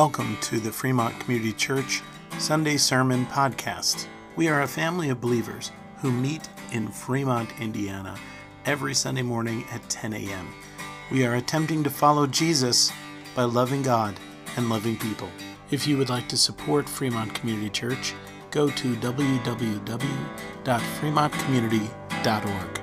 Welcome to the Fremont Community Church Sunday Sermon Podcast. We are a family of believers who meet in Fremont, Indiana every Sunday morning at 10 a.m. We are attempting to follow Jesus by loving God and loving people. If you would like to support Fremont Community Church, go to www.fremontcommunity.org.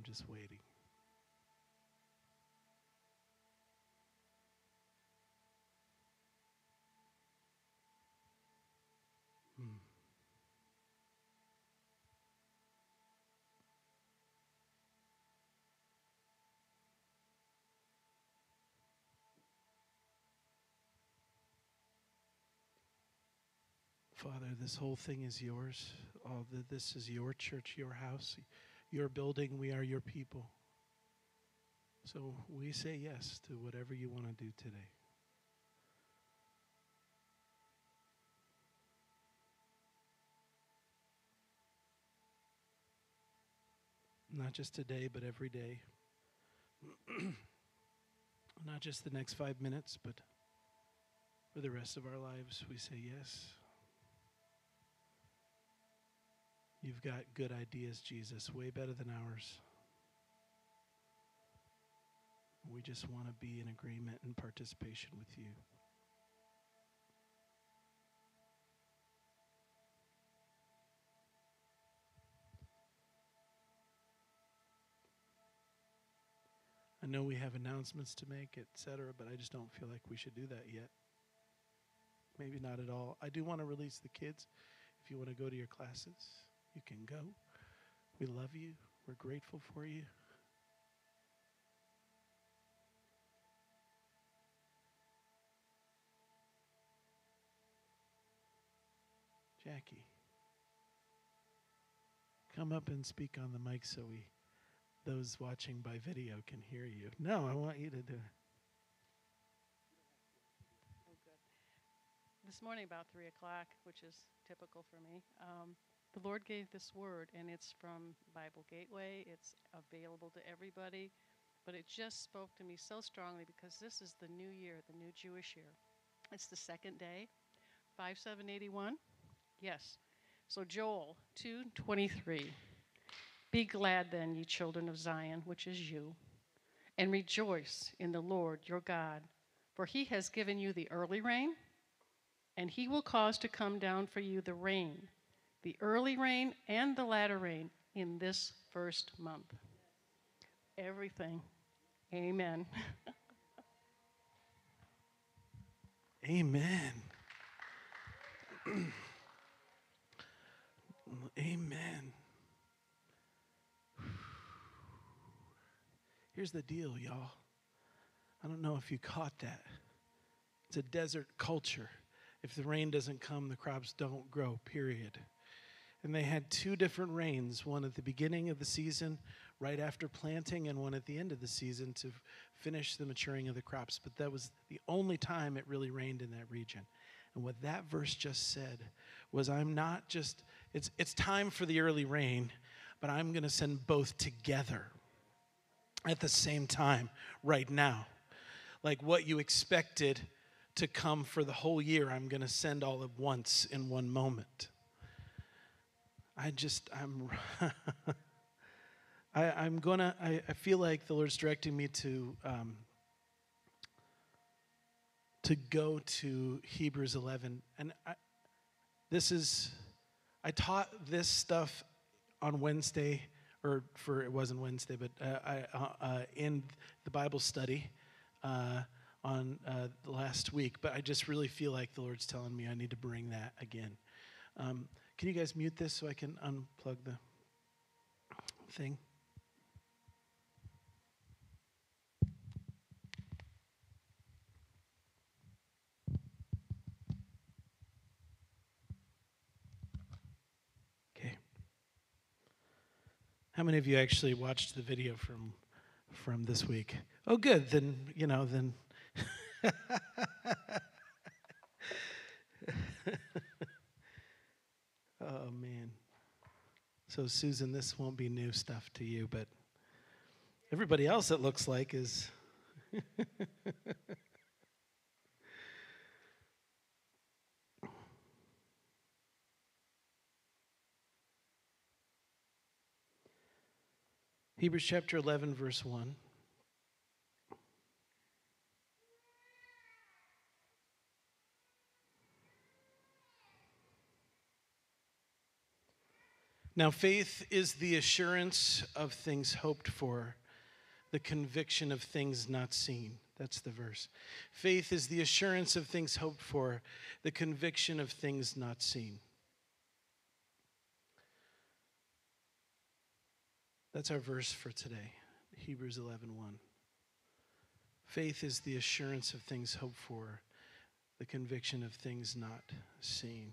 I'm just waiting. Hmm. Father, this whole thing is yours. All the, this is your church, your house, your building. We are your people. So we say yes to whatever you want to do today. Not just today, but every day. Not just the next five minutes, but for the rest of our lives, we say yes. You've got good ideas, Jesus, way better than ours. We just want to be in agreement and participation with you. I know we have announcements to make, etc., but I just don't feel like we should do that yet. Maybe not at all. I do want to release the kids. If you want to go to your classes, you can go. We love you. We're grateful for you. Jackie, come up and speak on the mic so we those watching by video can hear you. No, I want you to do it. Oh, good. This morning, about 3 o'clock, which is typical for me, um, the Lord gave this word, and it's from Bible Gateway. It's available to everybody, but it just spoke to me so strongly because this is the new year, the new Jewish year. It's the second day, 5781. Yes. So Joel 2:23. Be glad then, ye children of Zion, which is you, and rejoice in the Lord your God, for he has given you the early rain, and he will cause to come down for you the rain the early rain and the latter rain in this first month. Everything. Amen. Amen. Amen. Here's the deal, y'all. I don't know if you caught that. It's a desert culture. If the rain doesn't come, the crops don't grow, period. And they had two different rains one at the beginning of the season, right after planting, and one at the end of the season to finish the maturing of the crops. But that was the only time it really rained in that region. And what that verse just said was I'm not just, it's, it's time for the early rain, but I'm going to send both together at the same time right now. Like what you expected to come for the whole year, I'm going to send all at once in one moment. I just, I'm, I, I'm gonna, I, I feel like the Lord's directing me to, um, to go to Hebrews 11. And I, this is, I taught this stuff on Wednesday, or for it wasn't Wednesday, but uh, I, uh, uh, in the Bible study uh, on uh, last week. But I just really feel like the Lord's telling me I need to bring that again. Um, can you guys mute this so I can unplug the thing? Okay. How many of you actually watched the video from from this week? Oh, good. Then you know. Then. oh man. So Susan, this won't be new stuff to you, but everybody else it looks like is. Hebrews chapter 11, verse 1. Now, faith is the assurance of things hoped for, the conviction of things not seen. That's the verse. Faith is the assurance of things hoped for, the conviction of things not seen. That's our verse for today, Hebrews 11:1. 1. Faith is the assurance of things hoped for, the conviction of things not seen.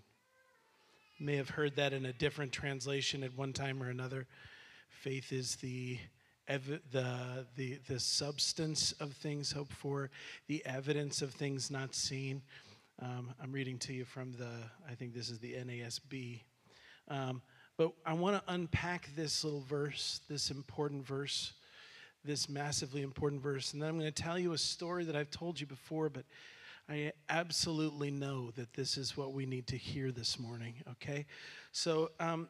May have heard that in a different translation at one time or another. Faith is the ev- the, the, the substance of things hoped for, the evidence of things not seen. Um, I'm reading to you from the, I think this is the NASB. Um, but I want to unpack this little verse, this important verse, this massively important verse. And then I'm going to tell you a story that I've told you before, but I absolutely know that this is what we need to hear this morning, okay? So, um,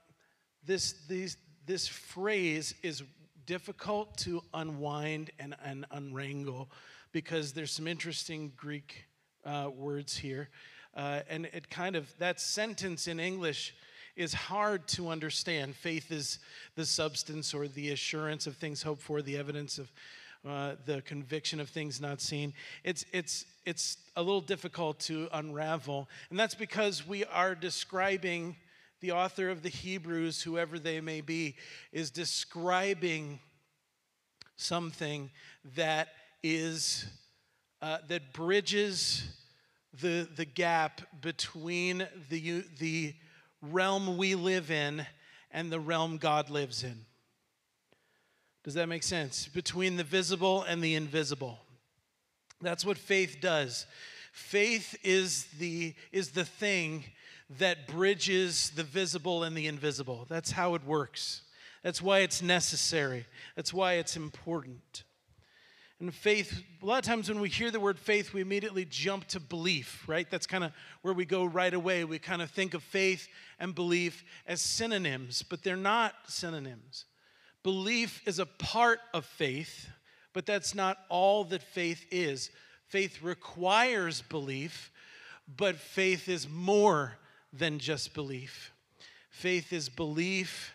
this, these, this phrase is difficult to unwind and, and unwrangle because there's some interesting Greek uh, words here. Uh, and it kind of, that sentence in English is hard to understand. Faith is the substance or the assurance of things hoped for, the evidence of uh, the conviction of things not seen. It's, it's, it's a little difficult to unravel. And that's because we are describing the author of the Hebrews, whoever they may be, is describing something that is uh, that bridges the, the gap between the, the realm we live in and the realm God lives in. Does that make sense? Between the visible and the invisible. That's what faith does. Faith is the, is the thing that bridges the visible and the invisible. That's how it works. That's why it's necessary. That's why it's important. And faith, a lot of times when we hear the word faith, we immediately jump to belief, right? That's kind of where we go right away. We kind of think of faith and belief as synonyms, but they're not synonyms. Belief is a part of faith, but that's not all that faith is. Faith requires belief, but faith is more than just belief. Faith is belief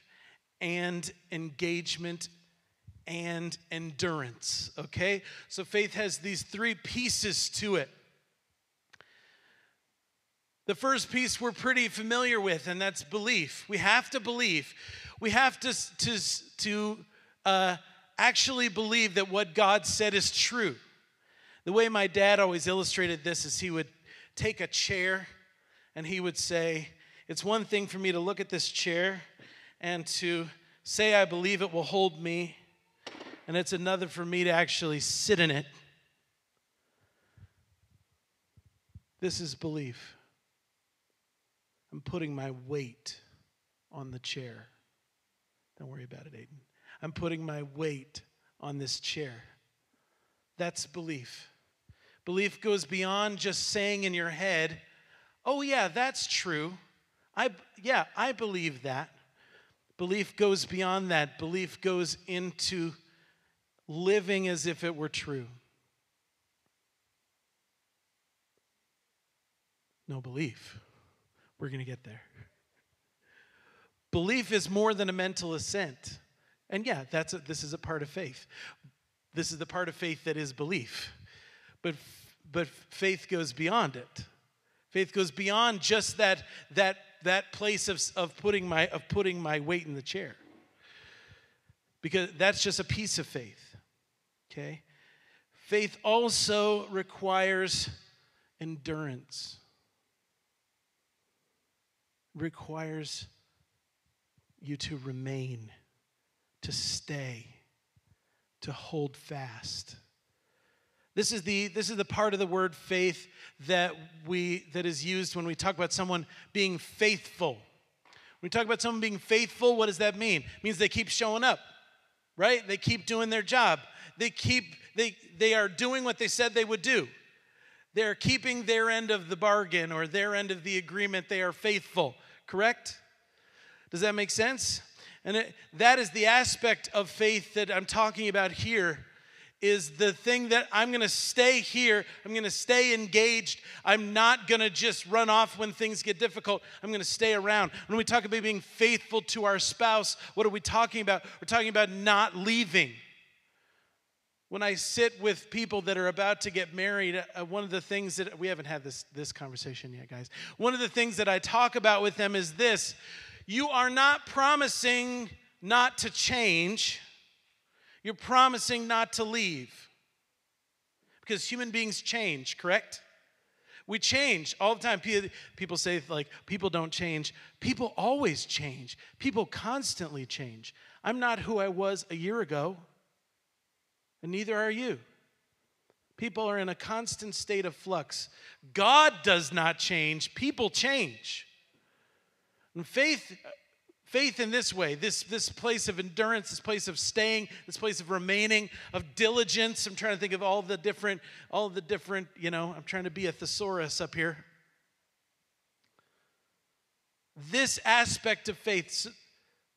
and engagement and endurance, okay? So faith has these three pieces to it. The first piece we're pretty familiar with, and that's belief. We have to believe. We have to, to, to uh, actually believe that what God said is true. The way my dad always illustrated this is he would take a chair and he would say, It's one thing for me to look at this chair and to say, I believe it will hold me, and it's another for me to actually sit in it. This is belief. I'm putting my weight on the chair. Don't worry about it, Aiden. I'm putting my weight on this chair. That's belief. Belief goes beyond just saying in your head, "Oh yeah, that's true." I yeah, I believe that. Belief goes beyond that. Belief goes into living as if it were true. No belief. We're going to get there. Belief is more than a mental assent. And yeah, that's a, this is a part of faith. This is the part of faith that is belief. But, but faith goes beyond it. Faith goes beyond just that, that, that place of, of, putting my, of putting my weight in the chair. Because that's just a piece of faith. Okay? Faith also requires endurance, requires you to remain, to stay, to hold fast. This is the this is the part of the word faith that we that is used when we talk about someone being faithful. When we talk about someone being faithful, what does that mean? It means they keep showing up, right? They keep doing their job. They keep they they are doing what they said they would do. They're keeping their end of the bargain or their end of the agreement. They are faithful, correct? Does that make sense? And it, that is the aspect of faith that I'm talking about here is the thing that I'm going to stay here. I'm going to stay engaged. I'm not going to just run off when things get difficult. I'm going to stay around. When we talk about being faithful to our spouse, what are we talking about? We're talking about not leaving. When I sit with people that are about to get married, uh, one of the things that we haven't had this, this conversation yet, guys. One of the things that I talk about with them is this you are not promising not to change, you're promising not to leave. Because human beings change, correct? We change all the time. People say, like, people don't change. People always change. People constantly change. I'm not who I was a year ago, and neither are you. People are in a constant state of flux. God does not change, people change. And faith, faith in this way, this, this place of endurance, this place of staying, this place of remaining, of diligence. I'm trying to think of all the different, all the different, you know, I'm trying to be a thesaurus up here. This aspect of faith,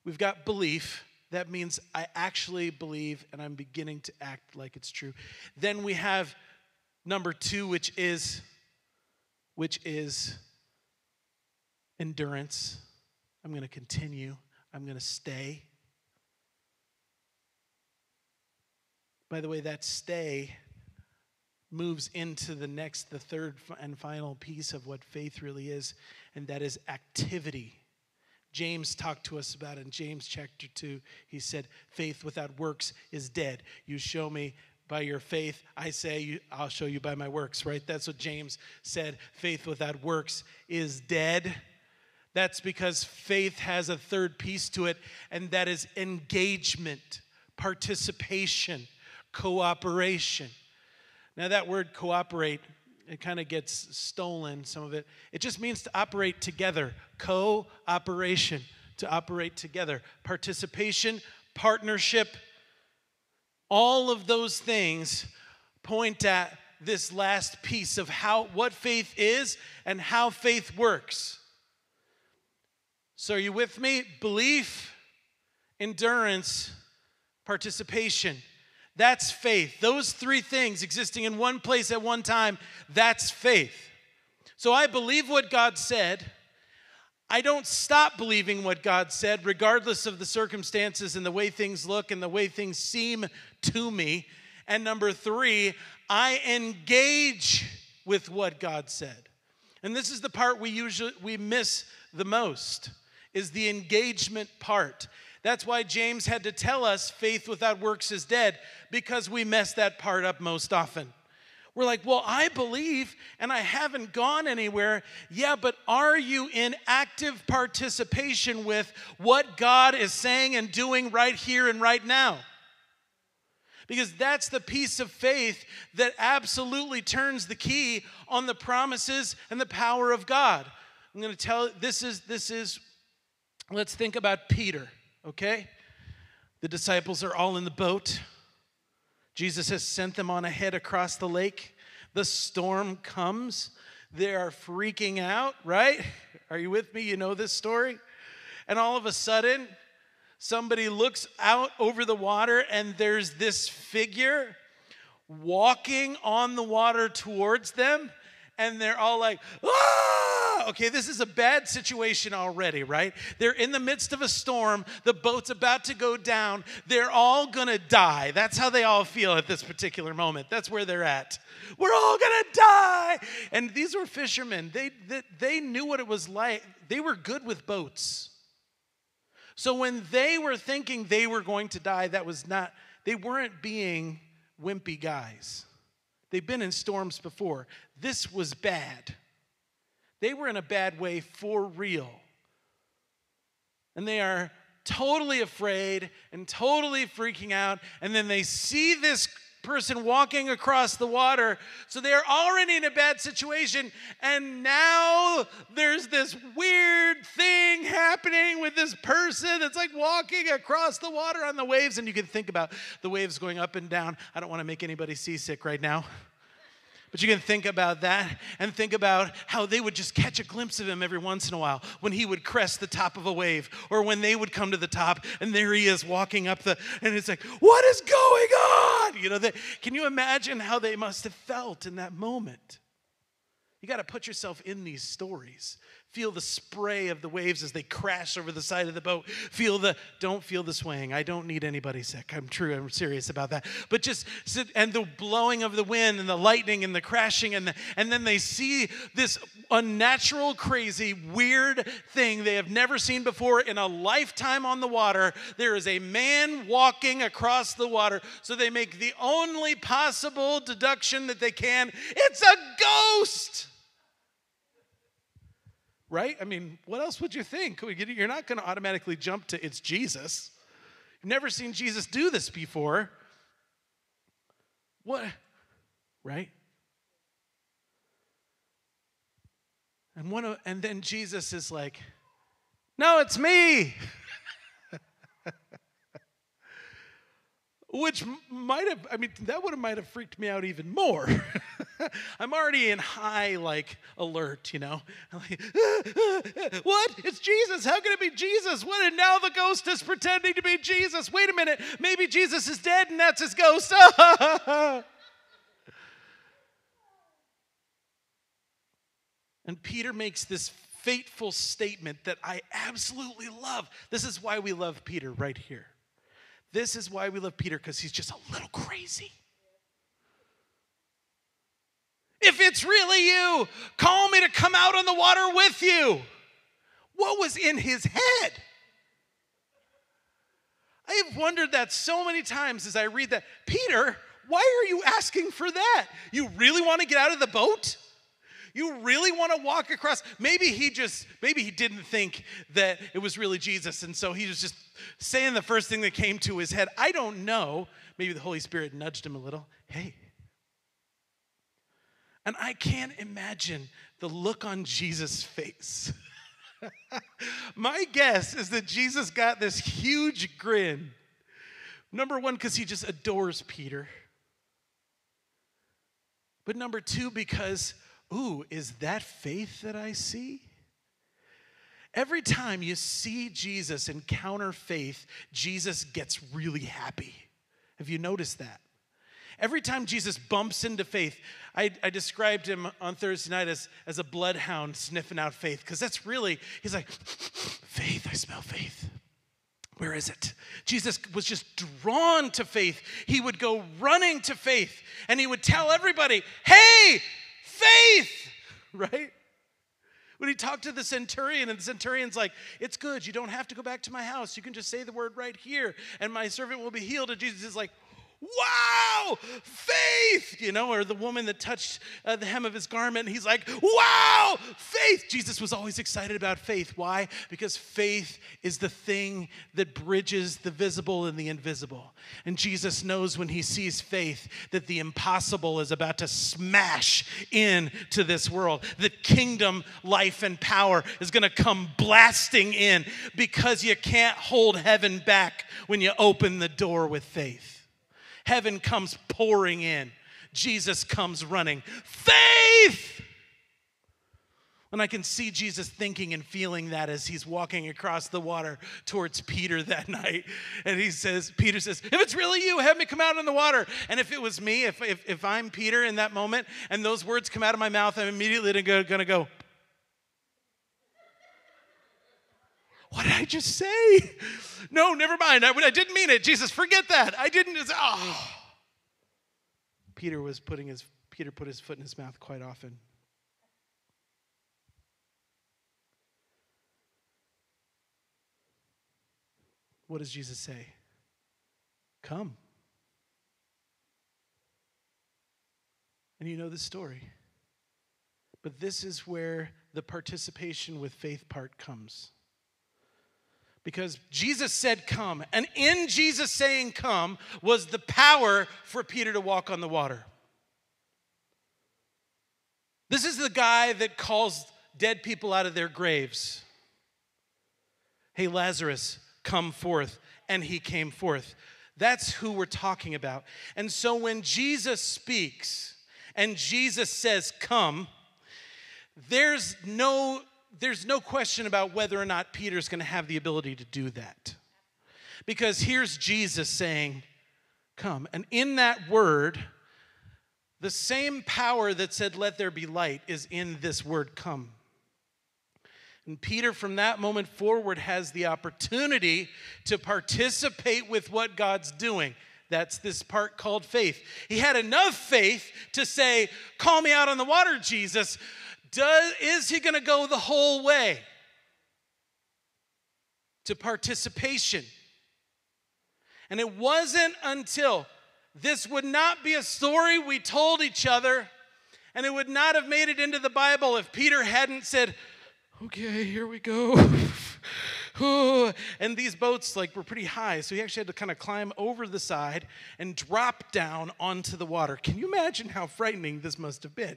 we've got belief. That means I actually believe and I'm beginning to act like it's true. Then we have number two, which is, which is endurance. I'm going to continue. I'm going to stay. By the way, that stay moves into the next, the third and final piece of what faith really is, and that is activity. James talked to us about in James chapter 2. He said, Faith without works is dead. You show me by your faith, I say, I'll show you by my works, right? That's what James said. Faith without works is dead. That's because faith has a third piece to it, and that is engagement, participation, cooperation. Now, that word cooperate, it kind of gets stolen, some of it. It just means to operate together, cooperation, to operate together, participation, partnership. All of those things point at this last piece of how what faith is and how faith works. So, are you with me? Belief, endurance, participation. That's faith. Those three things existing in one place at one time, that's faith. So, I believe what God said. I don't stop believing what God said, regardless of the circumstances and the way things look and the way things seem to me. And number three, I engage with what God said. And this is the part we usually we miss the most is the engagement part. That's why James had to tell us faith without works is dead, because we mess that part up most often. We're like, well, I believe and I haven't gone anywhere. Yeah, but are you in active participation with what God is saying and doing right here and right now? Because that's the piece of faith that absolutely turns the key on the promises and the power of God. I'm going to tell this is this is Let's think about Peter, okay? The disciples are all in the boat. Jesus has sent them on ahead across the lake. The storm comes. They are freaking out, right? Are you with me? You know this story? And all of a sudden, somebody looks out over the water and there's this figure walking on the water towards them. And they're all like, ah! Okay, this is a bad situation already, right? They're in the midst of a storm. The boat's about to go down. They're all to die. That's how they all feel at this particular moment. That's where they're at. We're all to die. And these were fishermen. They, they, they knew what it was like. They were good with boats. So when they were thinking they were going to die, that was not, they weren't being wimpy guys. They've been in storms before. This was bad. They were in a bad way for real. And they are totally afraid and totally freaking out. And then they see this person walking across the water. So they're already in a bad situation. And now there's this weird thing happening with this person that's like walking across the water on the waves. And you can think about the waves going up and down. I don't want to make anybody seasick right now. But you can think about that and think about how they would just catch a glimpse of him every once in a while when he would crest the top of a wave or when they would come to the top and there he is walking up the, and it's like, what is going on? You know, can you imagine how they must have felt in that moment? You got to put yourself in these stories. Feel the spray of the waves as they crash over the side of the boat. Feel the, don't feel the swaying. I don't need anybody sick. I'm true, I'm serious about that. But just sit, and the blowing of the wind and the lightning and the crashing, and, the, and then they see this unnatural, crazy, weird thing they have never seen before in a lifetime on the water. There is a man walking across the water. So they make the only possible deduction that they can it's a ghost right? I mean, what else would you think? You're not going to automatically jump to it's Jesus. You've never seen Jesus do this before. What? Right? And one of, and then Jesus is like, "No, it's me." which might have i mean that would have might have freaked me out even more i'm already in high like alert you know? Like, what? It's jesus. How can it be jesus? What? And now the ghost is pretending to be jesus. Wait a minute. Maybe jesus is dead and that's his ghost. And peter makes this fateful statement that i absolutely love. This is why we love peter right here. This is why we love Peter, because he's just a little crazy. If it's really you, call me to come out on the water with you. What was in his head? I have wondered that so many times as I read that. Peter, why are you asking for that? You really want to get out of the boat? You really want to walk across? Maybe he just, maybe he didn't think that it was really Jesus. And so he was just saying the first thing that came to his head. I don't know. Maybe the Holy Spirit nudged him a little. Hey. And I can't imagine the look on Jesus' face. My guess is that Jesus got this huge grin. Number one, because he just adores Peter. But number two, because Ooh, is that faith that I see? Every time you see Jesus encounter faith, Jesus gets really happy. Have you noticed that? Every time Jesus bumps into faith, I, I described him on Thursday night as, as a bloodhound sniffing out faith, because that's really, he's like, faith, I smell faith. Where is it? Jesus was just drawn to faith. He would go running to faith and he would tell everybody, hey, faith, right? When he talked to the centurion, and the centurion's like, It's good. You don't have to go back to my house. You can just say the word right here, and my servant will be healed. And Jesus is like, wow, faith, you know, or the woman that touched uh, the hem of his garment. he's like, wow, faith. Jesus was always excited about faith. Why? Because faith is the thing that bridges the visible and the invisible. And Jesus knows when he sees faith that the impossible is about to smash into this world. That kingdom, life, and power is going to come blasting in because you can't hold heaven back when you open the door with faith. Heaven comes pouring in. Jesus comes running. Faith! And I can see Jesus thinking and feeling that as he's walking across the water towards Peter that night. And he says, Peter says, If it's really you, have me come out in the water. And if it was me, if, if, if I'm Peter in that moment and those words come out of my mouth, I'm immediately going to go, What did I just say? No, never mind. I, I didn't mean it. Jesus, forget that. I didn't. Oh. Peter was putting his Peter put his foot in his mouth quite often. What does Jesus say? Come. And you know the story. But this is where the participation with faith part comes. Because Jesus said, Come. And in Jesus saying, Come, was the power for Peter to walk on the water. This is the guy that calls dead people out of their graves. Hey, Lazarus, come forth. And he came forth. That's who we're talking about. And so when Jesus speaks and Jesus says, Come, there's no, there's no question about whether or not Peter's going to have the ability to do that. Because here's Jesus saying, Come. And in that word, the same power that said, Let there be light, is in this word, Come. And Peter, from that moment forward, has the opportunity to participate with what God's doing. That's this part called faith. He had enough faith to say, Call me out on the water, Jesus. Does, is he going to go the whole way to participation? And it wasn't until this would not be a story we told each other, and it would not have made it into the Bible if Peter hadn't said, okay, here we go. and these boats like were pretty high, so he actually had to kind of climb over the side and drop down onto the water. Can you imagine how frightening this must have been?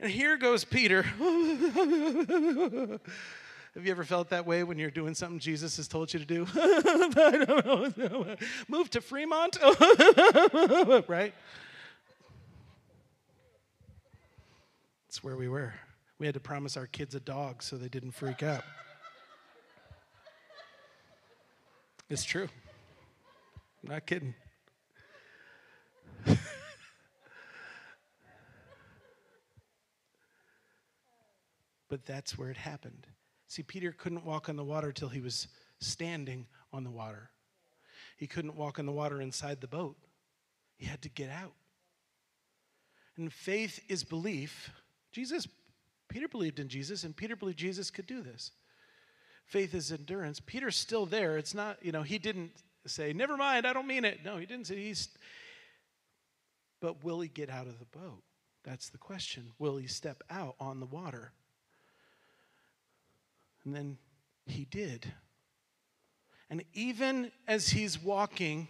And here goes Peter. Have you ever felt that way when you're doing something Jesus has told you to do? Move to Fremont, right? That's where we were. We had to promise our kids a dog so they didn't freak out. It's true. I'm not kidding. But that's where it happened. See, Peter couldn't walk on the water till he was standing on the water. He couldn't walk on the water inside the boat. He had to get out. And faith is belief. Jesus Peter believed in Jesus, and Peter believed Jesus could do this. Faith is endurance. Peter's still there. It's not, you know, he didn't say, never mind, I don't mean it. No, he didn't say he's. But will he get out of the boat? That's the question. Will he step out on the water? And then he did. And even as he's walking,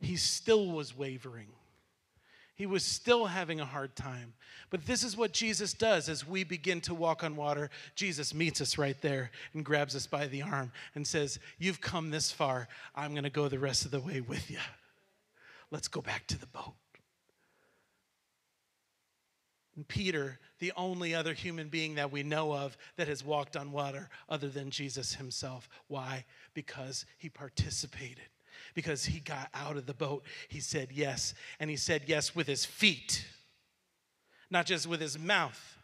he still was wavering. He was still having a hard time. But this is what Jesus does as we begin to walk on water. Jesus meets us right there and grabs us by the arm and says, You've come this far. I'm going to go the rest of the way with you. Let's go back to the boat. And Peter, the only other human being that we know of that has walked on water other than Jesus himself. Why? Because he participated because he got out of the boat. He said yes, and he said yes with his feet, not just with his mouth.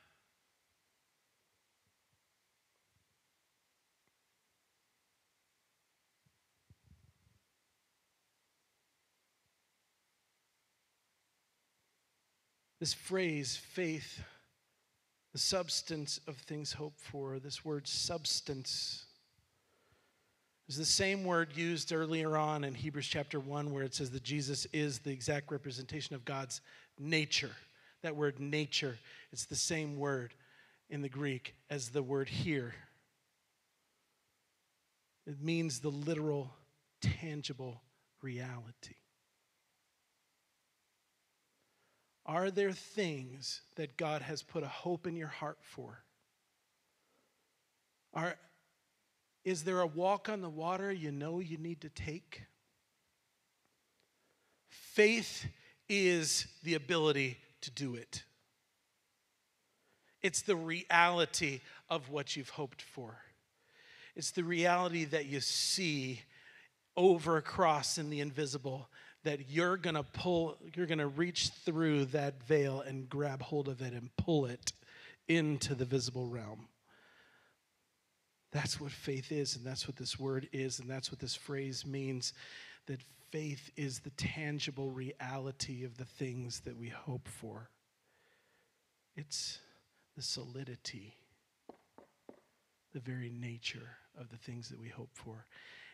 This phrase, faith, the substance of things hoped for, this word substance is the same word used earlier on in Hebrews chapter 1 where it says that Jesus is the exact representation of God's nature. That word nature, it's the same word in the Greek as the word here. It means the literal, tangible reality. Are there things that God has put a hope in your heart for? Are, is there a walk on the water you know you need to take? Faith is the ability to do it. It's the reality of what you've hoped for. It's the reality that you see over across in the invisible that you're going to pull, you're going to reach through that veil and grab hold of it and pull it into the visible realm. That's what faith is, and that's what this word is, and that's what this phrase means that faith is the tangible reality of the things that we hope for. It's the solidity, the very nature of the things that we hope for.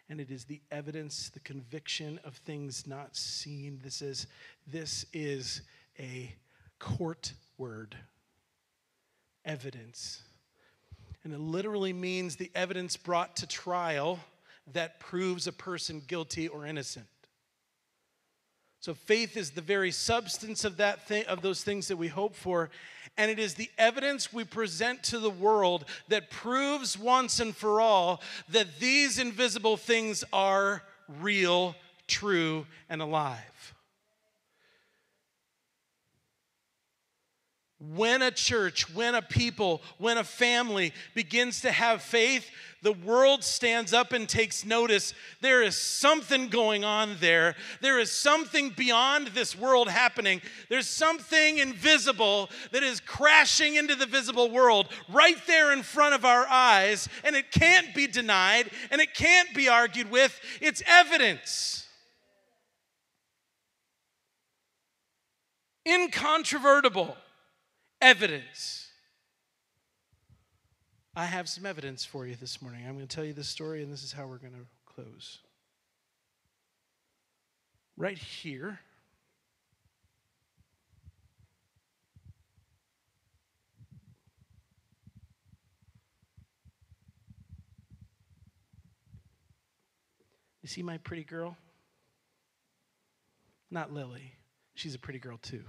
And it is the evidence, the conviction of things not seen. This is, this is a court word evidence. And it literally means the evidence brought to trial that proves a person guilty or innocent. So faith is the very substance of that thing, of those things that we hope for, and it is the evidence we present to the world that proves once and for all that these invisible things are real, true, and alive. When a church, when a people, when a family begins to have faith, the world stands up and takes notice. There is something going on there. There is something beyond this world happening. There's something invisible that is crashing into the visible world right there in front of our eyes, and it can't be denied and it can't be argued with. It's evidence. Incontrovertible evidence. I have some evidence for you this morning. I'm going to tell you this story, and this is how we're going to close. Right here, You see my pretty girl? Not Lily. She's a pretty girl too.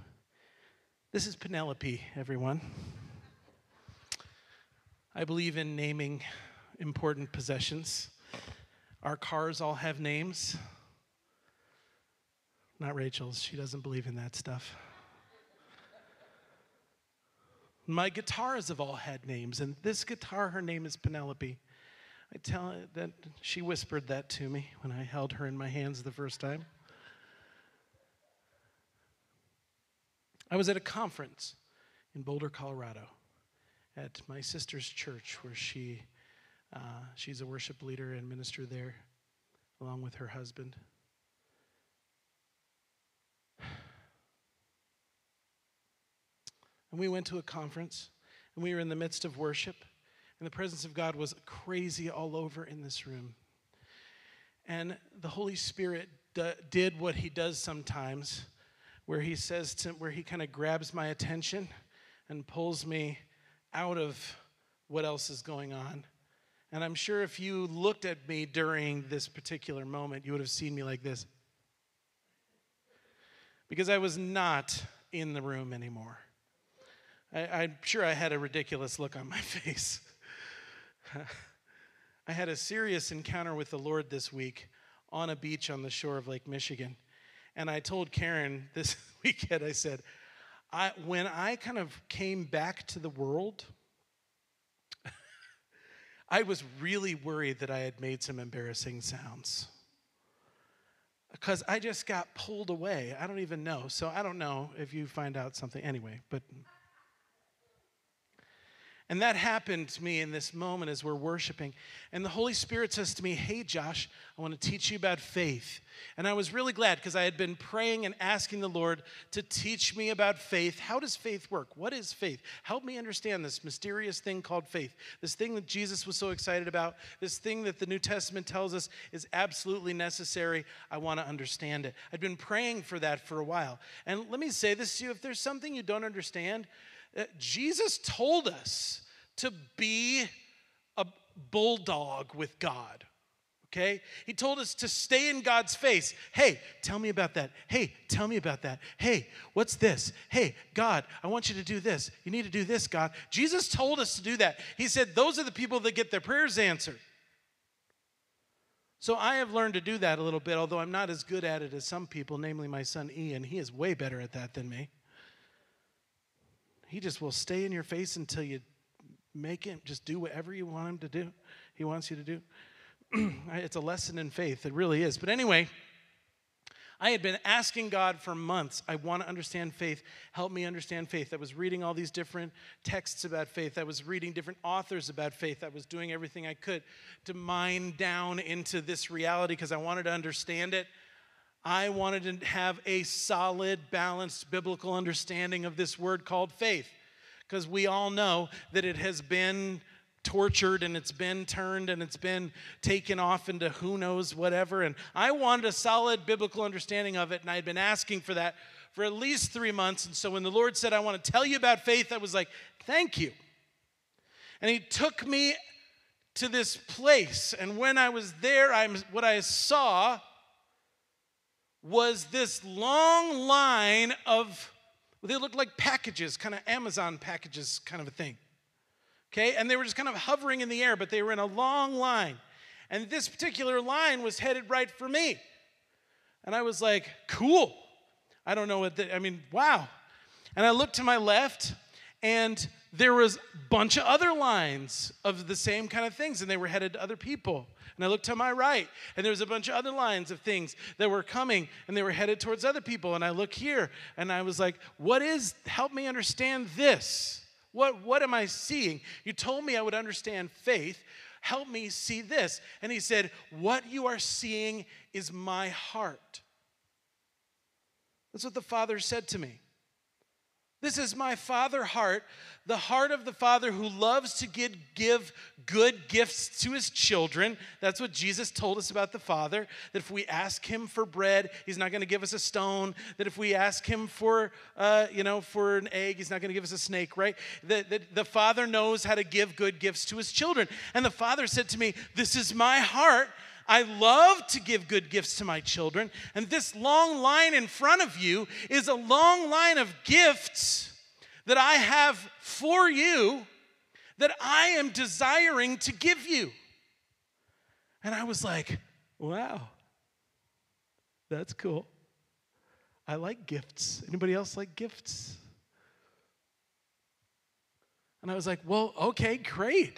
This is Penelope, everyone. I believe in naming important possessions. Our cars all have names. Not Rachel's, she doesn't believe in that stuff. My guitars have all had names, and this guitar, her name is Penelope. I tell her that she whispered that to me when I held her in my hands the first time. I was at a conference in Boulder, Colorado, at my sister's church, where she uh, she's a worship leader and minister there, along with her husband. And we went to a conference, and we were in the midst of worship, and the presence of God was crazy all over in this room. And the Holy Spirit d- did what He does sometimes where he says to where he kind of grabs my attention and pulls me out of what else is going on. And I'm sure if you looked at me during this particular moment, you would have seen me like this. Because I was not in the room anymore. I, am sure I had a ridiculous look on my face. I had a serious encounter with the Lord this week on a beach on the shore of Lake Michigan. And I told Karen this weekend, I said, I, when I kind of came back to the world, I was really worried that I had made some embarrassing sounds. Because I just got pulled away. I don't even know. So I don't know if you find out something anyway, but and that happened to me in this moment as we're worshiping. And the Holy Spirit says to me, Hey, Josh, I want to teach you about faith. And I was really glad because I had been praying and asking the Lord to teach me about faith. How does faith work? What is faith? Help me understand this mysterious thing called faith. This thing that Jesus was so excited about, this thing that the New Testament tells us is absolutely necessary. I want to understand it. I'd been praying for that for a while. And let me say this to you if there's something you don't understand, Jesus told us to be a bulldog with God. Okay? He told us to stay in God's face. Hey, tell me about that. Hey, tell me about that. Hey, what's this? Hey, God, I want you to do this. You need to do this, God. Jesus told us to do that. He said, Those are the people that get their prayers answered. So I have learned to do that a little bit, although I'm not as good at it as some people, namely my son Ian. He is way better at that than me. He just will stay in your face until you make him just do whatever you want him to do. He wants you to do. it's a lesson in faith. It really is. But anyway, I had been asking God for months, I want to understand faith. Help me understand faith. I was reading all these different texts about faith. I was reading different authors about faith. I was doing everything I could to mine down into this reality because I wanted to understand it. I wanted to have a solid, balanced biblical understanding of this word called faith because we all know that it has been tortured and it's been turned and it's been taken off into who knows whatever. And I wanted a solid biblical understanding of it, and I had been asking for that for at least three months. And so when the Lord said, I want to tell you about faith, I was like, thank you. And He took me to this place. And when I was there, I'm, what I saw was this long line of, they looked like packages, kind of Amazon packages, kind of a thing okay? And they were just kind of hovering in the air, but they were in a long line. And this particular line was headed right for me. And I was like, cool. I don't know what, the, I mean, wow. And I looked to my left, and there was a bunch of other lines of the same kind of things, and they were headed to other people. And I looked to my right, and there was a bunch of other lines of things that were coming, and they were headed towards other people. And I look here, and I was like, what is, help me understand this. What, what am I seeing? You told me I would understand faith. Help me see this. And he said, What you are seeing is my heart. That's what the Father said to me. This is my Father heart, the heart of the Father who loves to give, good gifts to his children. That's what Jesus told us about the Father. That if we ask him for bread, he's not going to give us a stone. That if we ask him for, uh, you know, for an egg, he's not going to give us a snake, right? That, that the Father knows how to give good gifts to his children. And the Father said to me, This is my heart I love to give good gifts to my children. And this long line in front of you is a long line of gifts that I have for you that I am desiring to give you. And I was like, wow, that's cool. I like gifts. Anybody else like gifts? And I was like, well, okay, great.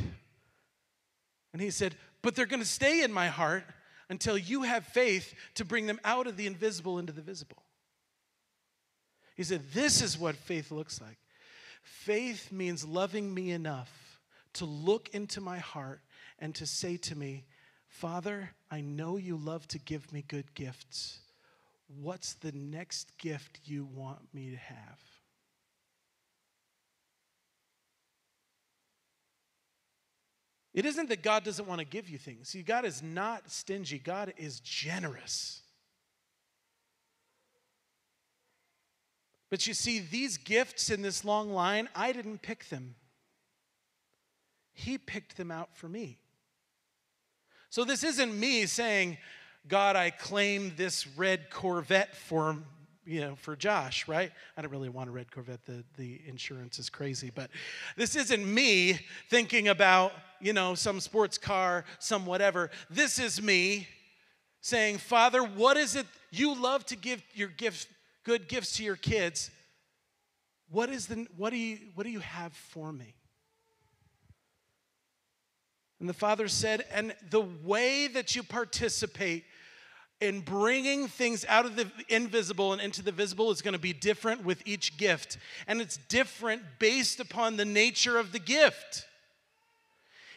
And he said, but they're going to stay in my heart until you have faith to bring them out of the invisible into the visible. He said, This is what faith looks like. Faith means loving me enough to look into my heart and to say to me, Father, I know you love to give me good gifts. What's the next gift you want me to have? It isn't that God doesn't want to give you things. See, God is not stingy, God is generous. But you see, these gifts in this long line, I didn't pick them. He picked them out for me. So this isn't me saying, God, I claim this red Corvette for you know, for Josh, right? I don't really want a red Corvette. The, the insurance is crazy. But this isn't me thinking about, you know, some sports car, some whatever. This is me saying, Father, what is it you love to give your gifts, good gifts to your kids? What is the what do you what do you have for me? And the father said, and the way that you participate in bringing things out of the invisible and into the visible is going to be different with each gift. And it's different based upon the nature of the gift.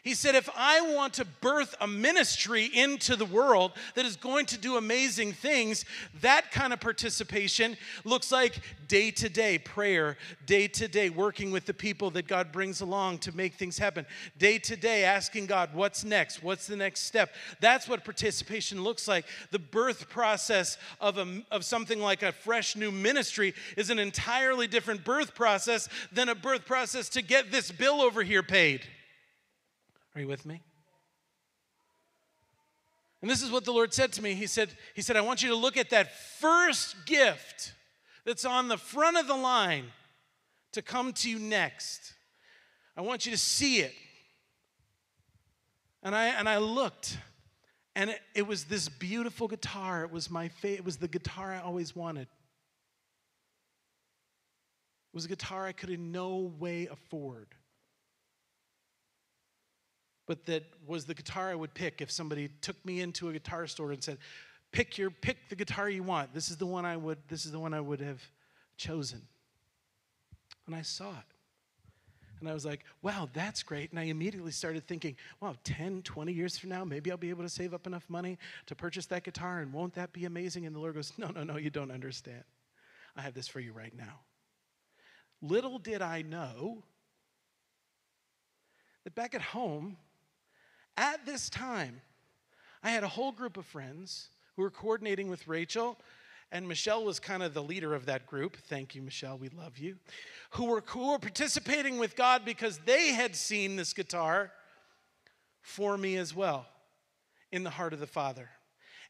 He said, if I want to birth a ministry into the world that is going to do amazing things, that kind of participation looks like day to day prayer, day to day working with the people that God brings along to make things happen, day to day asking God, what's next? What's the next step? That's what participation looks like. The birth process of, a, of something like a fresh new ministry is an entirely different birth process than a birth process to get this bill over here paid. Are you with me? And this is what the Lord said to me. He said, He said, I want you to look at that first gift that's on the front of the line to come to you next. I want you to see it. And I and I looked, and it, it was this beautiful guitar. It was my fa- it was the guitar I always wanted. It was a guitar I could in no way afford but that was the guitar I would pick if somebody took me into a guitar store and said, pick your pick the guitar you want. This is the one I would this is the one I would have chosen. And I saw it. And I was like, wow, that's great. And I immediately started thinking, wow, 10, 20 years from now, maybe I'll be able to save up enough money to purchase that guitar. And won't that be amazing? And the Lord goes, no, no, no, you don't understand. I have this for you right now. Little did I know that back at home, at this time, I had a whole group of friends who were coordinating with Rachel and Michelle was kind of the leader of that group. Thank you, Michelle. We love you. Who were, who were participating with God because they had seen this guitar for me as well in the heart of the Father.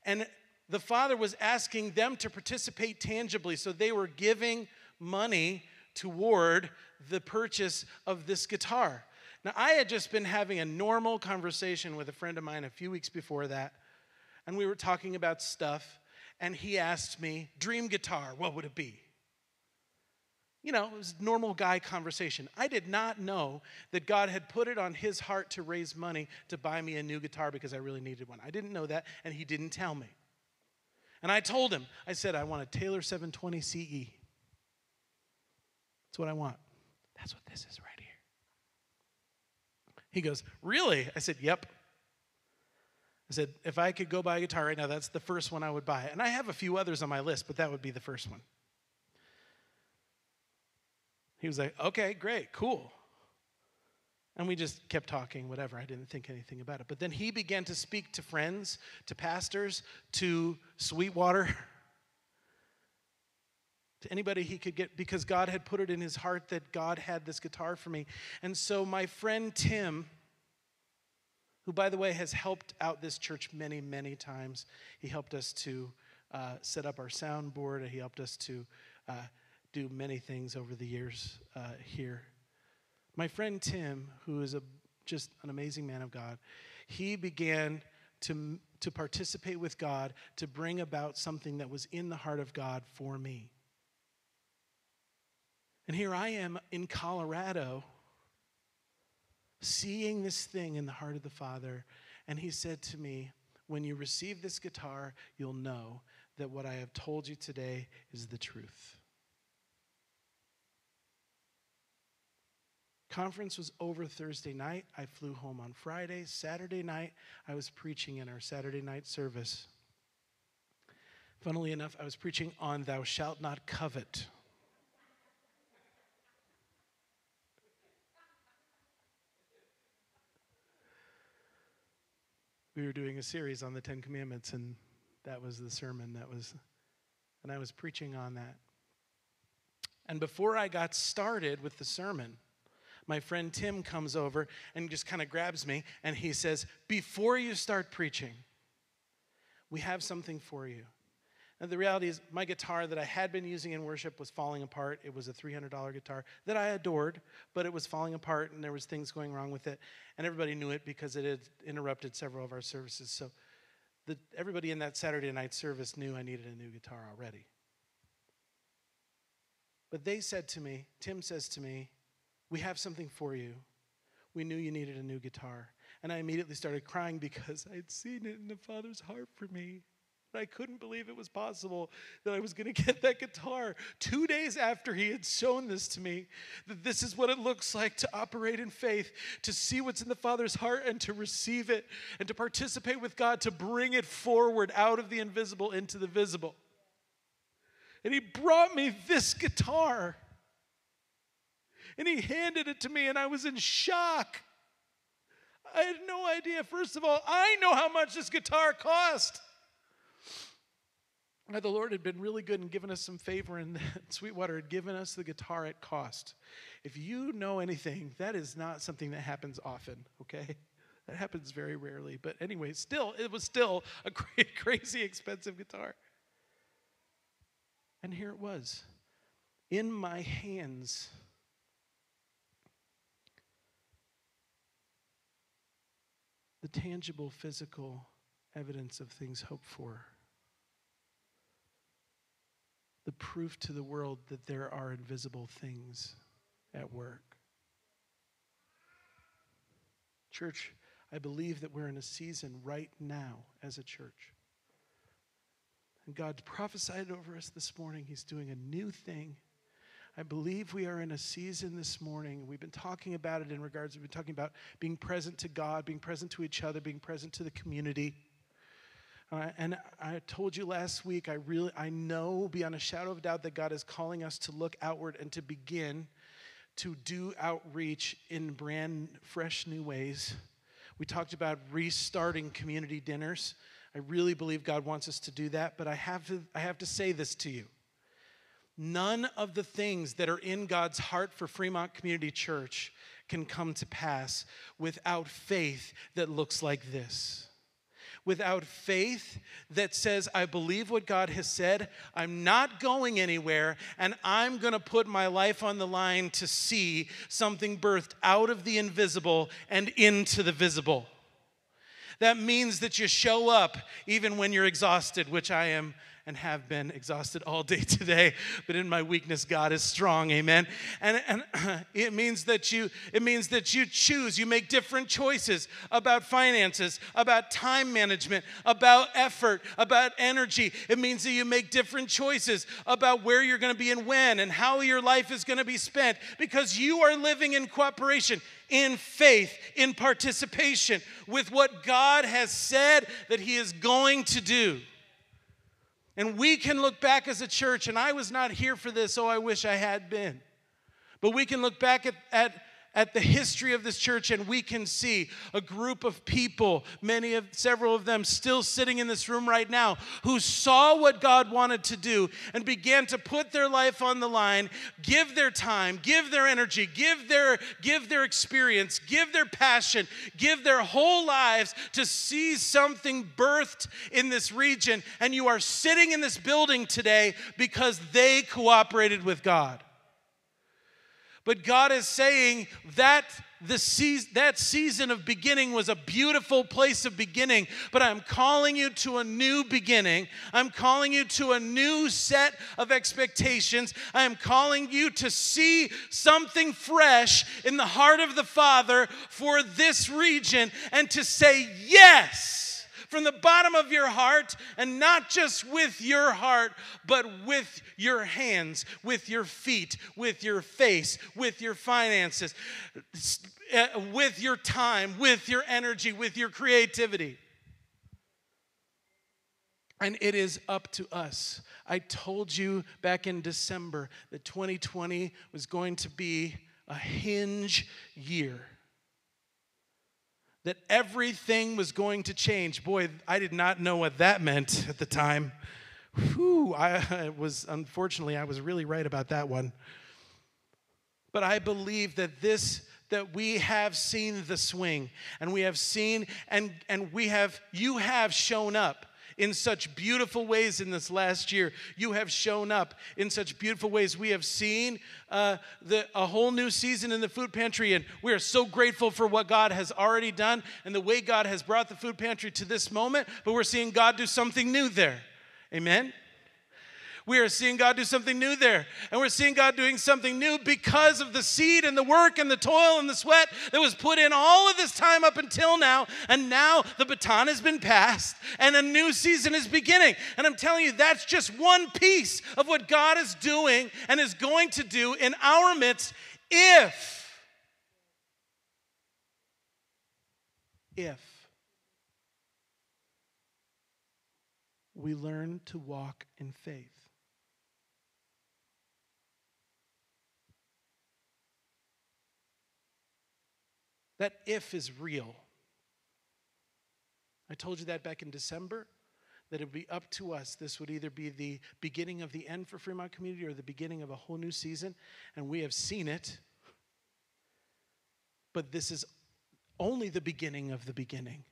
And the Father was asking them to participate tangibly. So they were giving money toward the purchase of this guitar. Now, I had just been having a normal conversation with a friend of mine a few weeks before that, and we were talking about stuff and he asked me, Dream guitar, what would it be? You know, it was normal guy conversation. I did not know that God had put it on his heart to raise money to buy me a new guitar because I really needed one. I didn't know that, and he didn't tell me. And I told him, I said, I want a Taylor 720 CE. That's what I want. That's what this is right here. He goes, Really? I said, Yep. I said, if I could go buy a guitar right now, that's the first one I would buy. And I have a few others on my list, but that would be the first one. He was like, okay, great, cool. And we just kept talking, whatever. I didn't think anything about it. But then he began to speak to friends, to pastors, to Sweetwater, to anybody he could get, because God had put it in his heart that God had this guitar for me. And so my friend Tim, who, by the way, has helped out this church many, many times. He helped us to uh, set up our soundboard, he helped us to uh, do many things over the years uh, here. My friend Tim, who is a, just an amazing man of God, he began to, to participate with God to bring about something that was in the heart of God for me. And here I am in Colorado seeing this thing in the heart of the Father. And he said to me, When you receive this guitar, you'll know that what I have told you today is the truth. Conference was over Thursday night. I flew home on Friday. Saturday night, I was preaching in our Saturday night service. Funnily enough, I was preaching on Thou Shalt Not Covet. We were doing a series on the Ten Commandments, and that was the sermon that was, and I was preaching on that. And before I got started with the sermon, my friend Tim comes over and just kind of grabs me and he says, Before you start preaching, we have something for you. And the reality is, my guitar that I had been using in worship was falling apart. It was a $300 guitar that I adored, but it was falling apart and there was things going wrong with it. And everybody knew it because it had interrupted several of our services. So the, everybody in that Saturday night service knew I needed a new guitar already. But they said to me, Tim says to me, We have something for you. We knew you needed a new guitar. And I immediately started crying because I'd seen it in the Father's heart for me. I couldn't believe it was possible that I was going to get that guitar two days after he had shown this to me. That this is what it looks like to operate in faith, to see what's in the Father's heart and to receive it, and to participate with God, to bring it forward out of the invisible into the visible. And he brought me this guitar. And he handed it to me, and I was in shock. I had no idea. First of all, I know how much this guitar cost. The Lord had been really good and given us some favor, and Sweetwater had given us the guitar at cost. If you know anything, that is not something that happens often, okay? That happens very rarely. But anyway, still, it was still a crazy expensive guitar. And here it was in my hands. The tangible, physical evidence of things hoped for the proof to the world that there are invisible things at work. Church, I believe that we're in a season right now as a church And God prophesied over us this morning. He's doing a new thing. I believe we are in a season this morning. We've been talking about it in regards, we've been talking about being present to God, being present to each other, being present to the community. Uh, and I told you last week, I really, I know beyond a shadow of doubt that God is calling us to look outward and to begin to do outreach in brand fresh new ways. We talked about restarting community dinners. I really believe God wants us to do that, but I have to, I have to say this to you. None of the things that are in God's heart for Fremont Community Church can come to pass without faith that looks like this. Without faith that says, I believe what God has said, I'm not going anywhere, and I'm gonna put my life on the line to see something birthed out of the invisible and into the visible. That means that you show up even when you're exhausted, which I am and have been exhausted all day today, but in my weakness, God is strong. Amen. And, and it means that you it means that you choose, you make different choices about finances, about time management, about effort, about energy. It means that you make different choices about where you're going to be and when and how your life is going to be spent because you are living in cooperation in faith, in participation with what God has said that He is going to do. And we can look back as a church, and I was not here for this, oh, I wish I had been. But we can look back at, at, at the history of this church and we can see a group of people, many of several of them still sitting in this room right now, who saw what God wanted to do and began to put their life on the line, give their time, give their energy, give their give their experience, give their passion, give their whole lives to see something birthed in this region and you are sitting in this building today because they cooperated with God. But God is saying that the season, that season of beginning was a beautiful place of beginning, but I'm calling you to a new beginning. I'm calling you to a new set of expectations. I am calling you to see something fresh in the heart of the Father for this region and to say yes from the bottom of your heart, and not just with your heart, but with your hands, with your feet, with your face, with your finances, uh, with your time, with your energy, with your creativity. And it is up to us. I told you back in December that 2020 was going to be a hinge year that everything was going to change. Boy, I did not know what that meant at the time. Whew, I was, unfortunately, I was really right about that one. But I believe that this, that we have seen the swing and we have seen, and, and we have, you have shown up in such beautiful ways in this last year. You have shown up in such beautiful ways. We have seen uh, the, a whole new season in the food pantry, and we are so grateful for what God has already done and the way God has brought the food pantry to this moment. But we're seeing God do something new there. Amen. We are seeing God do something new there. And we're seeing God doing something new because of the seed and the work and the toil and the sweat that was put in all of this time up until now. And now the baton has been passed and a new season is beginning. And I'm telling you, that's just one piece of what God is doing and is going to do in our midst if, if we learn to walk in faith. That if is real. I told you that back in December, that it would be up to us. This would either be the beginning of the end for Fremont Community or the beginning of a whole new season, and we have seen it. But this is only the beginning of the beginning.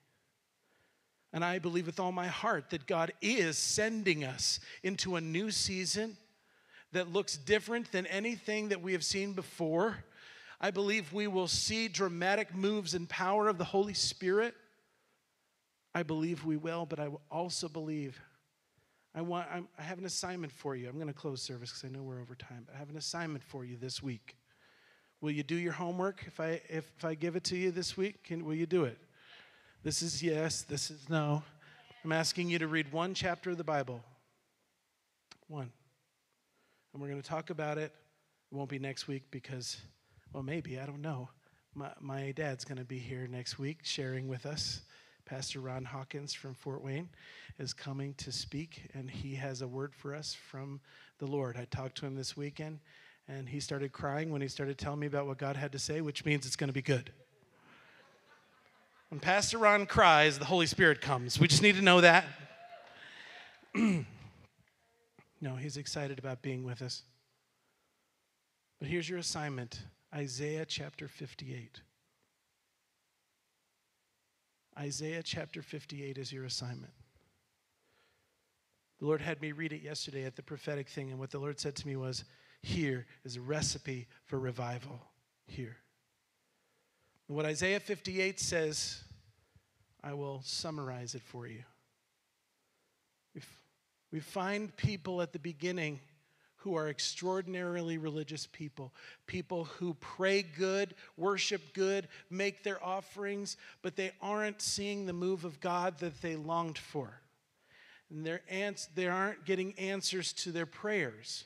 And I believe with all my heart that God is sending us into a new season that looks different than anything that we have seen before. I believe we will see dramatic moves in power of the Holy Spirit. I believe we will, but I also believe I want I'm, i have an assignment for you. I'm going to close service because I know we're over time. But I have an assignment for you this week. Will you do your homework if I if, if I give it to you this week? Can, will you do it? This is yes. This is no. I'm asking you to read one chapter of the Bible One. And we're going to talk about it. It won't be next week because, well, maybe, I don't know. My, my dad's going to be here next week sharing with us. Pastor Ron Hawkins from Fort Wayne is coming to speak, and he has a word for us from the Lord. I talked to him this weekend, and he started crying when he started telling me about what God had to say, which means it's going to be good. When Pastor Ron cries, the Holy Spirit comes. We just need to know that. no, he's excited about being with us. But here's your assignment Isaiah chapter 58. Isaiah chapter 58 is your assignment. The Lord had me read it yesterday at the prophetic thing, and what the Lord said to me was, Here is a recipe for revival. Here. And what Isaiah 58 says, I will summarize it for you. We, we find people at the beginning who are extraordinarily religious people, people who pray good, worship good, make their offerings, but they aren't seeing the move of God that they longed for. And ans- they aren't getting answers to their prayers.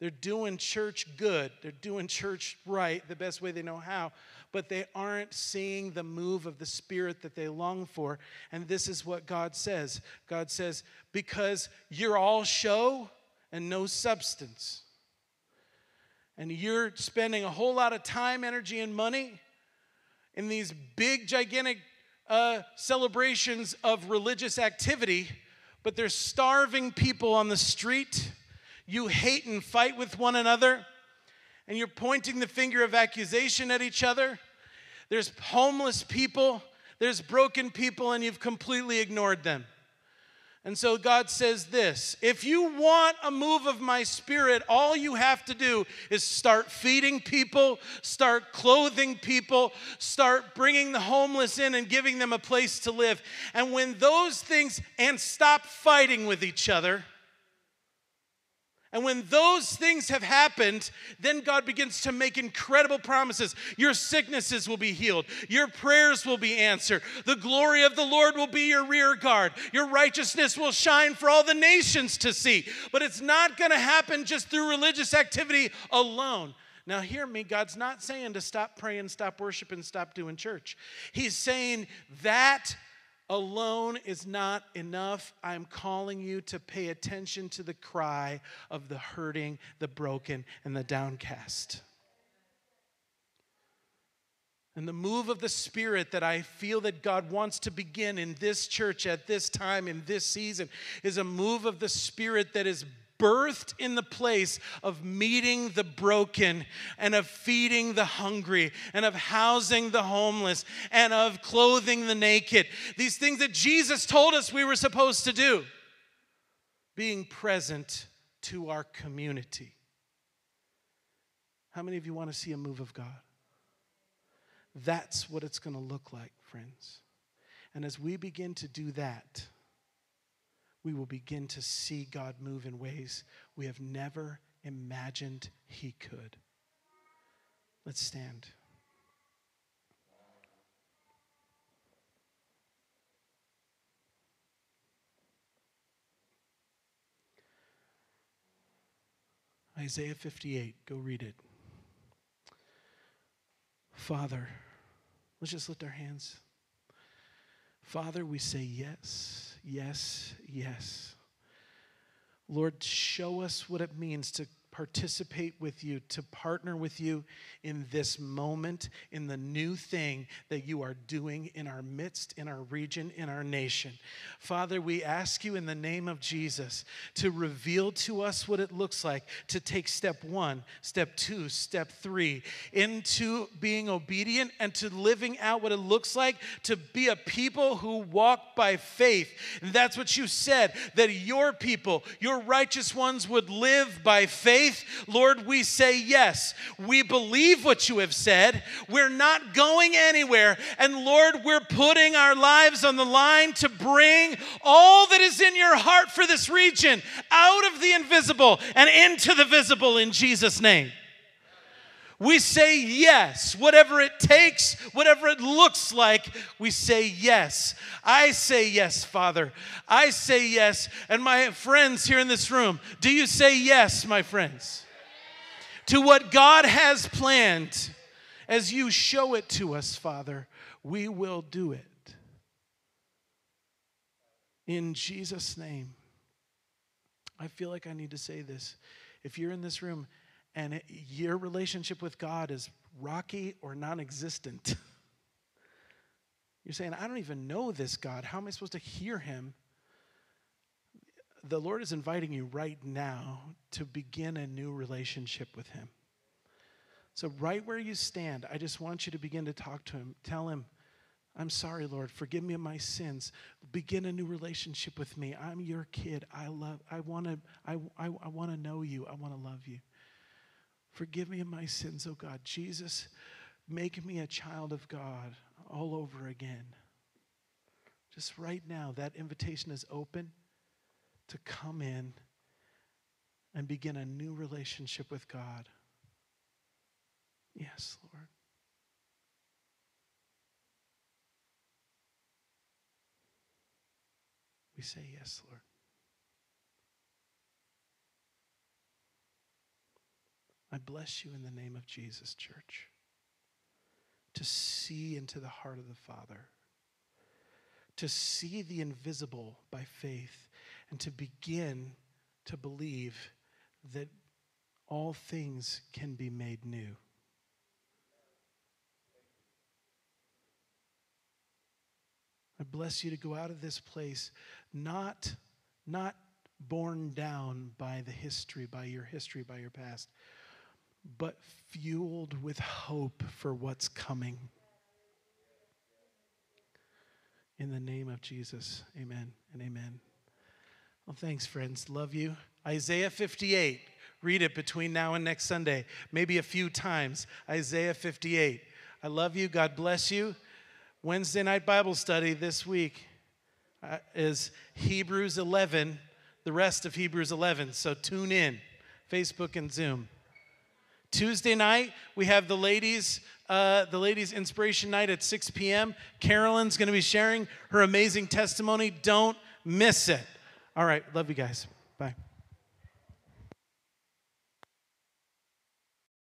They're doing church good, they're doing church right, the best way they know how, but they aren't seeing the move of the Spirit that they long for. And this is what God says God says, because you're all show, and no substance. And you're spending a whole lot of time, energy, and money in these big, gigantic uh, celebrations of religious activity, but there's starving people on the street. You hate and fight with one another, and you're pointing the finger of accusation at each other. There's homeless people, there's broken people, and you've completely ignored them. And so God says this if you want a move of my spirit, all you have to do is start feeding people, start clothing people, start bringing the homeless in and giving them a place to live. And when those things, and stop fighting with each other, and when those things have happened, then God begins to make incredible promises. Your sicknesses will be healed, your prayers will be answered, the glory of the Lord will be your rear guard, your righteousness will shine for all the nations to see. But it's not going to happen just through religious activity alone. Now, hear me, God's not saying to stop praying, stop worshiping, stop doing church. He's saying that alone is not enough. I'm calling you to pay attention to the cry of the hurting, the broken, and the downcast. And the move of the Spirit that I feel that God wants to begin in this church at this time, in this season, is a move of the Spirit that is birthed in the place of meeting the broken and of feeding the hungry and of housing the homeless and of clothing the naked. These things that Jesus told us we were supposed to do. Being present to our community. How many of you want to see a move of God? That's what it's going to look like, friends. And as we begin to do that, we will begin to see God move in ways we have never imagined He could. Let's stand. Isaiah 58, go read it. Father, let's just lift our hands. Father, we say yes yes, yes. Lord, show us what it means to participate with you, to partner with you in this moment, in the new thing that you are doing in our midst, in our region, in our nation. Father, we ask you in the name of Jesus to reveal to us what it looks like to take step one, step two, step three into being obedient and to living out what it looks like to be a people who walk by faith. And that's what you said, that your people, your righteous ones, would live by faith faith, Lord, we say yes. We believe what you have said. We're not going anywhere. And Lord, we're putting our lives on the line to bring all that is in your heart for this region out of the invisible and into the visible in Jesus' name. We say yes, whatever it takes, whatever it looks like, we say yes. I say yes, Father. I say yes. And my friends here in this room, do you say yes, my friends? To what God has planned, as you show it to us, Father, we will do it. In Jesus' name. I feel like I need to say this. If you're in this room and it, your relationship with God is rocky or non existent, you're saying, I don't even know this God. How am I supposed to hear him? The Lord is inviting you right now to begin a new relationship with him. So, right where you stand, I just want you to begin to talk to him. Tell him, I'm sorry, Lord. Forgive me of my sins. Begin a new relationship with me. I'm your kid. I love, I want to, I, I, I want to know you. I want to love you. Forgive me of my sins, oh God. Jesus, make me a child of God all over again. Just right now, that invitation is open to come in and begin a new relationship with God. Yes, Lord. We say, Yes, Lord. I bless you in the name of Jesus, church, to see into the heart of the Father, to see the invisible by faith, and to begin to believe that all things can be made new. I bless you to go out of this place not, not borne down by the history, by your history, by your past, but fueled with hope for what's coming. In the name of Jesus, amen and amen. Well, thanks, friends. Love you. Isaiah 58. Read it between now and next Sunday, maybe a few times. Isaiah 58. I love you. God bless you. Wednesday night Bible study this week uh, is Hebrews 11, the rest of Hebrews 11. So tune in, Facebook and Zoom. Tuesday night, we have the ladies, uh, the ladies' inspiration night at 6 p.m. Carolyn's going to be sharing her amazing testimony. Don't miss it. All right, love you guys. Bye.